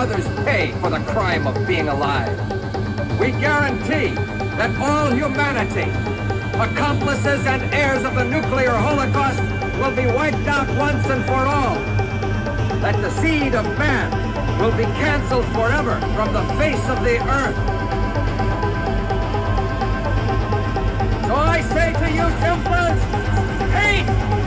others pay for the crime of being alive. We guarantee that all humanity, accomplices and heirs of the nuclear holocaust, will be wiped out once and for all. That the seed of man will be canceled forever from the face of the earth. So I say to you, Templars, hate!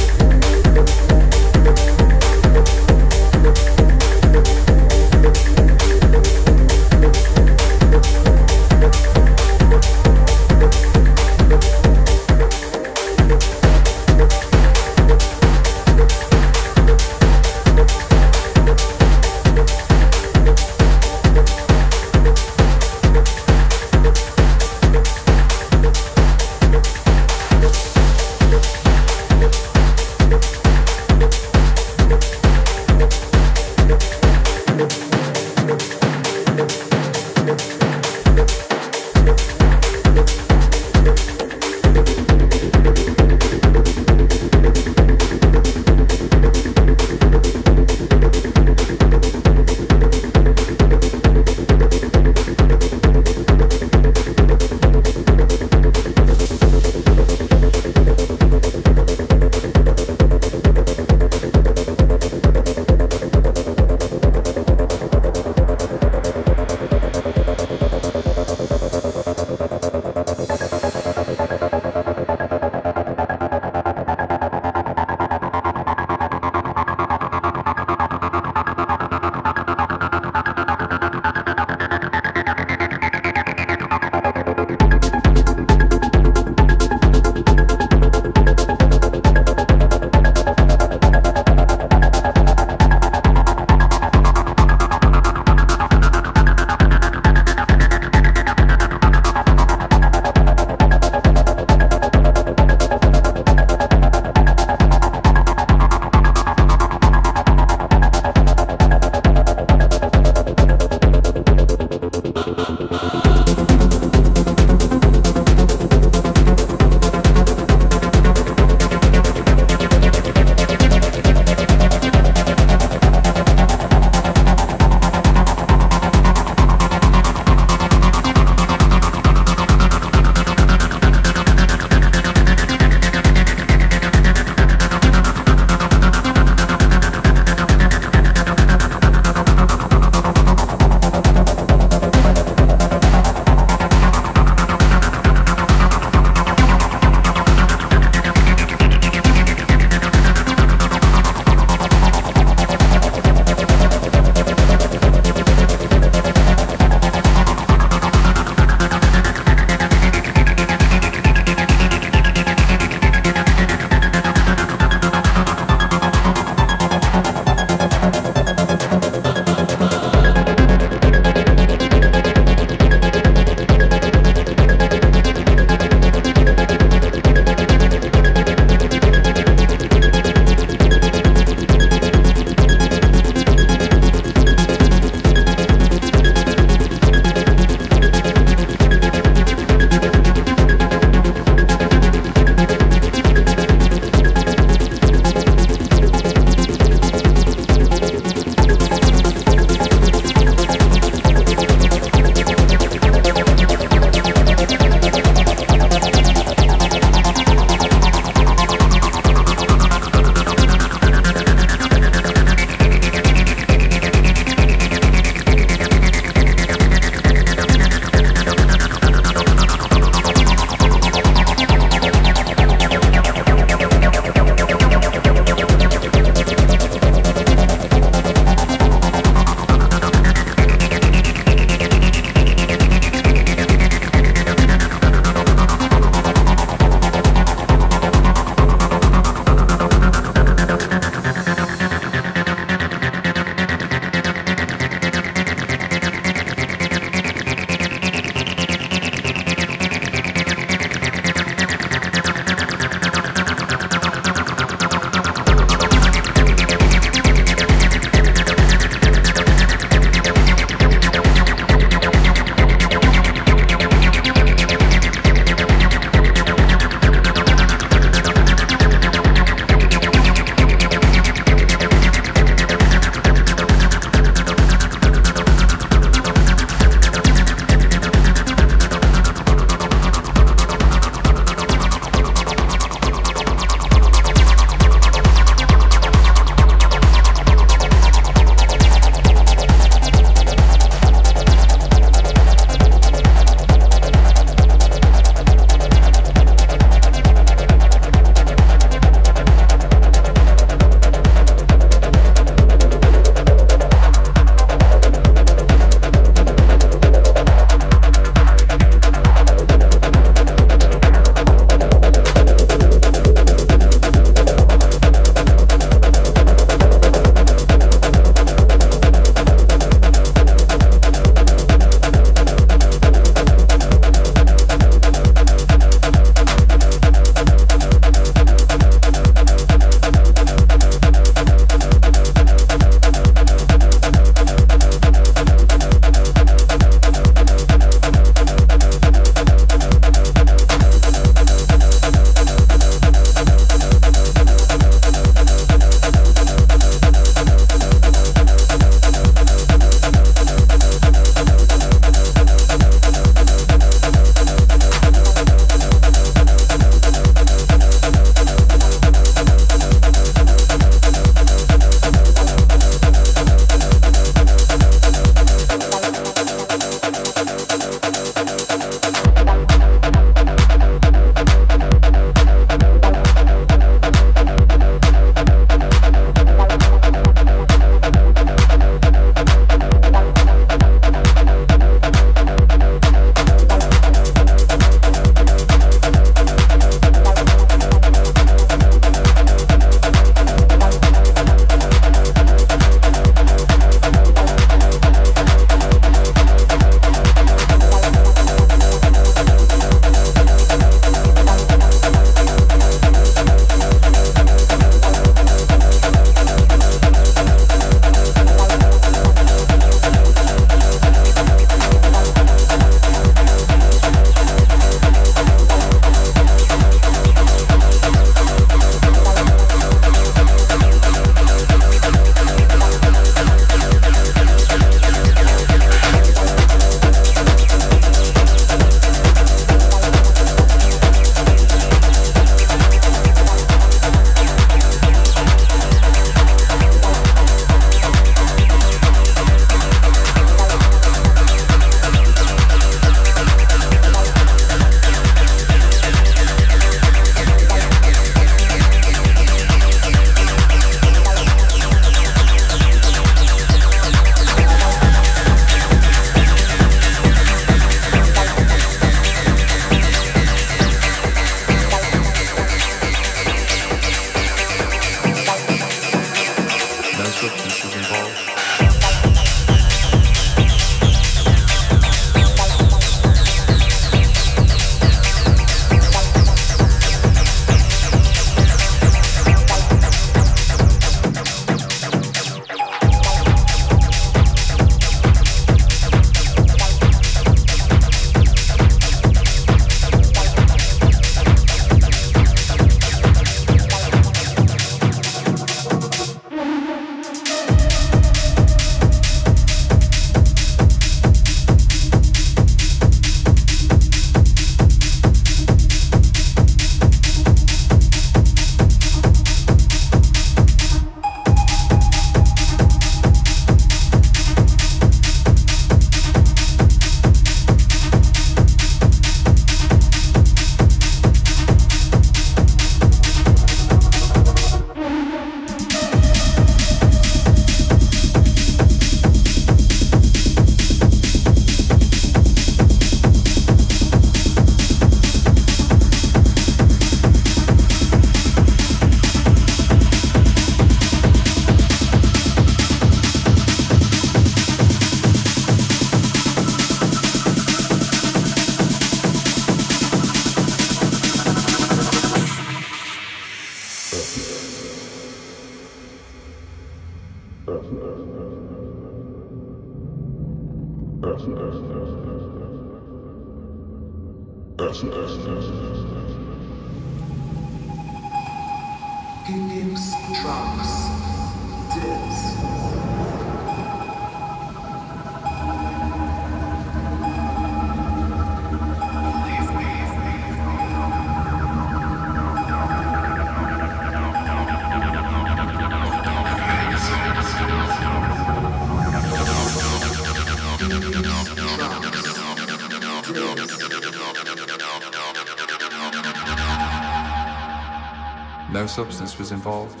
Substance was involved.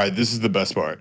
Right, this is the best part.